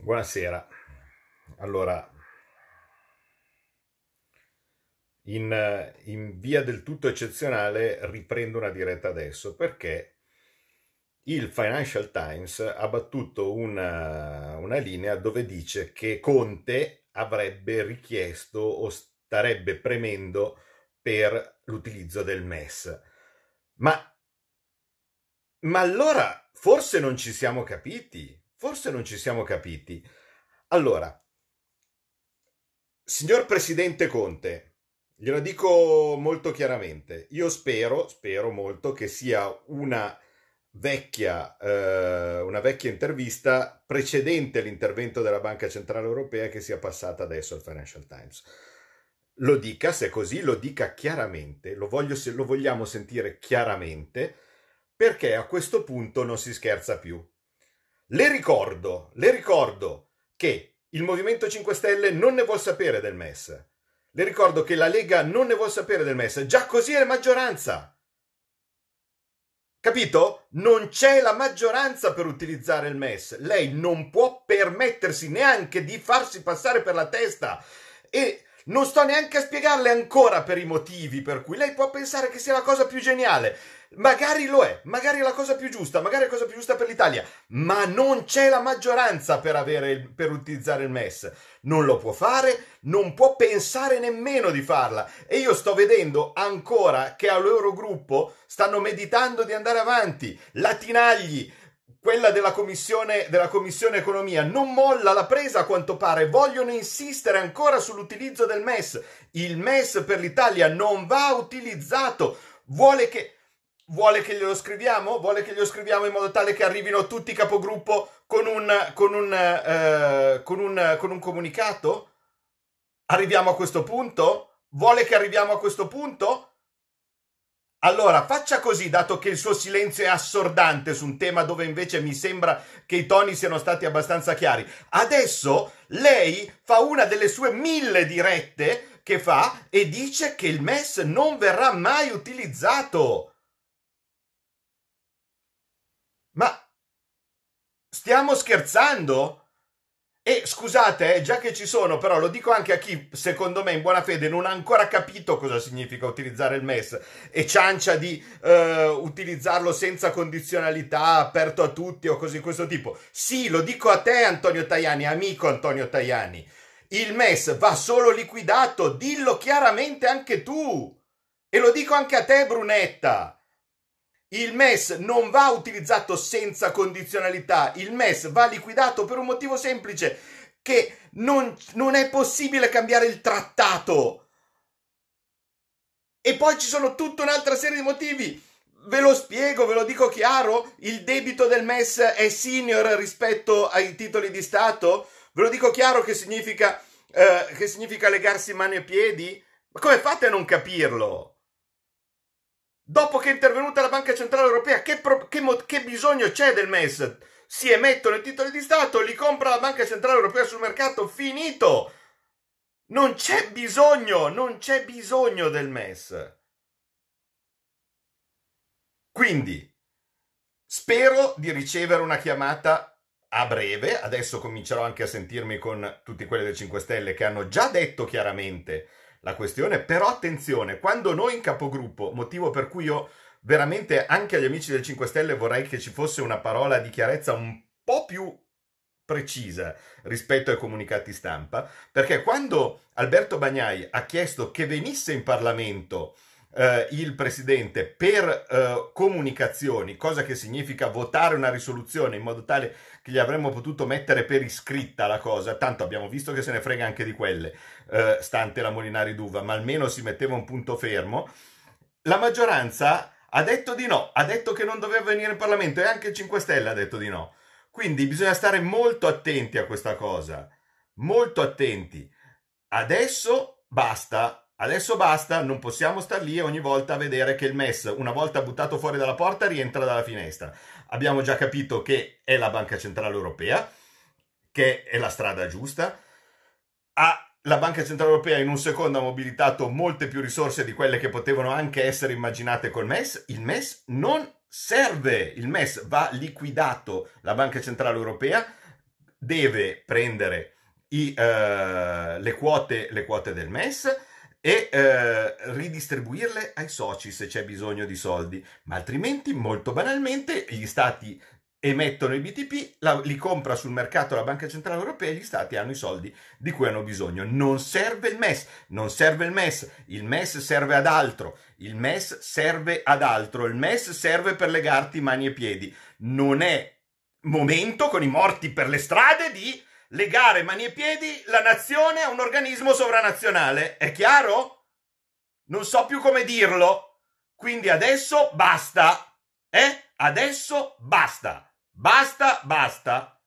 Buonasera. Allora, in, in, via del tutto eccezionale riprendo una diretta adesso perché il Financial Times ha battuto una, una linea dove dice che Conte avrebbe richiesto o starebbe premendo per l'utilizzo del MES. Ma, ma allora forse non ci siamo capiti Forse non ci siamo capiti. Allora, signor Presidente Conte, glielo dico molto chiaramente, io spero, spero molto che sia una vecchia, eh, una vecchia intervista precedente all'intervento della Banca Centrale Europea che sia passata adesso al Financial Times. Lo dica, se è così, lo dica chiaramente, lo, voglio, lo vogliamo sentire chiaramente, perché a questo punto non si scherza più. Le ricordo, le ricordo che il Movimento 5 Stelle non ne vuol sapere del MES. Le ricordo che la Lega non ne vuol sapere del MES. Già così è maggioranza. Capito? Non c'è la maggioranza per utilizzare il MES. Lei non può permettersi neanche di farsi passare per la testa. E non sto neanche a spiegarle ancora per i motivi per cui lei può pensare che sia la cosa più geniale. Magari lo è, magari è la cosa più giusta, magari è la cosa più giusta per l'Italia, ma non c'è la maggioranza per, avere, per utilizzare il MES. Non lo può fare, non può pensare nemmeno di farla. E io sto vedendo ancora che all'Eurogruppo stanno meditando di andare avanti. Latinagli, quella della commissione, della commissione economia non molla la presa a quanto pare, vogliono insistere ancora sull'utilizzo del MES. Il MES per l'Italia non va utilizzato, vuole che vuole che glielo scriviamo? Vuole che glielo scriviamo in modo tale che arrivino tutti capogruppo con un, con un, eh, con un, con un comunicato? Arriviamo a questo punto? Vuole che arriviamo a questo punto? Allora, faccia così, dato che il suo silenzio è assordante su un tema dove invece mi sembra che i toni siano stati abbastanza chiari. Adesso lei fa una delle sue mille dirette che fa e dice che il MES non verrà mai utilizzato. Ma stiamo scherzando? E scusate, eh, già che ci sono, però lo dico anche a chi, secondo me, in buona fede non ha ancora capito cosa significa utilizzare il MES e ciancia di eh, utilizzarlo senza condizionalità, aperto a tutti o così questo tipo. Sì, lo dico a te, Antonio Tajani, amico Antonio Tajani. Il MES va solo liquidato, dillo chiaramente anche tu. E lo dico anche a te, Brunetta. Il MES non va utilizzato senza condizionalità, il MES va liquidato per un motivo semplice, che non, non è possibile cambiare il trattato. E poi ci sono tutta un'altra serie di motivi. Ve lo spiego, ve lo dico chiaro, il debito del MES è senior rispetto ai titoli di Stato? Ve lo dico chiaro che significa, eh, che significa legarsi mani e piedi? Ma come fate a non capirlo? Dopo che è intervenuta la Banca Centrale Europea, che, pro, che, che bisogno c'è del MES? Si emettono i titoli di Stato, li compra la Banca Centrale Europea sul mercato, finito! Non c'è bisogno, non c'è bisogno del MES. Quindi, spero di ricevere una chiamata a breve, adesso comincerò anche a sentirmi con tutti quelli del 5 Stelle che hanno già detto chiaramente la questione, però attenzione, quando noi in capogruppo, motivo per cui io veramente anche agli amici del 5 Stelle vorrei che ci fosse una parola di chiarezza un po' più precisa rispetto ai comunicati stampa, perché quando Alberto Bagnai ha chiesto che venisse in Parlamento eh, il Presidente per eh, comunicazioni, cosa che significa votare una risoluzione in modo tale che gli avremmo potuto mettere per iscritta la cosa, tanto abbiamo visto che se ne frega anche di quelle, eh, stante la Molinari d'Uva, ma almeno si metteva un punto fermo, la maggioranza ha detto di no, ha detto che non doveva venire in Parlamento e anche il 5 Stelle ha detto di no. Quindi bisogna stare molto attenti a questa cosa, molto attenti. Adesso basta Adesso basta, non possiamo star lì ogni volta a vedere che il MES, una volta buttato fuori dalla porta, rientra dalla finestra. Abbiamo già capito che è la Banca Centrale Europea, che è la strada giusta. Ha, la Banca Centrale Europea in un secondo ha mobilitato molte più risorse di quelle che potevano anche essere immaginate col MES. Il MES non serve, il MES va liquidato, la Banca Centrale Europea deve prendere i, uh, le, quote, le, quote, del MES e uh, ridistribuirle ai soci se c'è bisogno di soldi, ma altrimenti molto banalmente gli stati emettono i BTP, la, li compra sul mercato la Banca Centrale Europea e gli stati hanno i soldi di cui hanno bisogno. Non serve il MES, non serve il MES, il MES serve ad altro, il MES serve ad altro, il MES serve per legarti mani e piedi. Non è momento con i morti per le strade di legare mani e piedi la nazione a un organismo sovranazionale. È chiaro? Non so più come dirlo. Quindi adesso basta. Eh? Adesso basta. Basta, basta.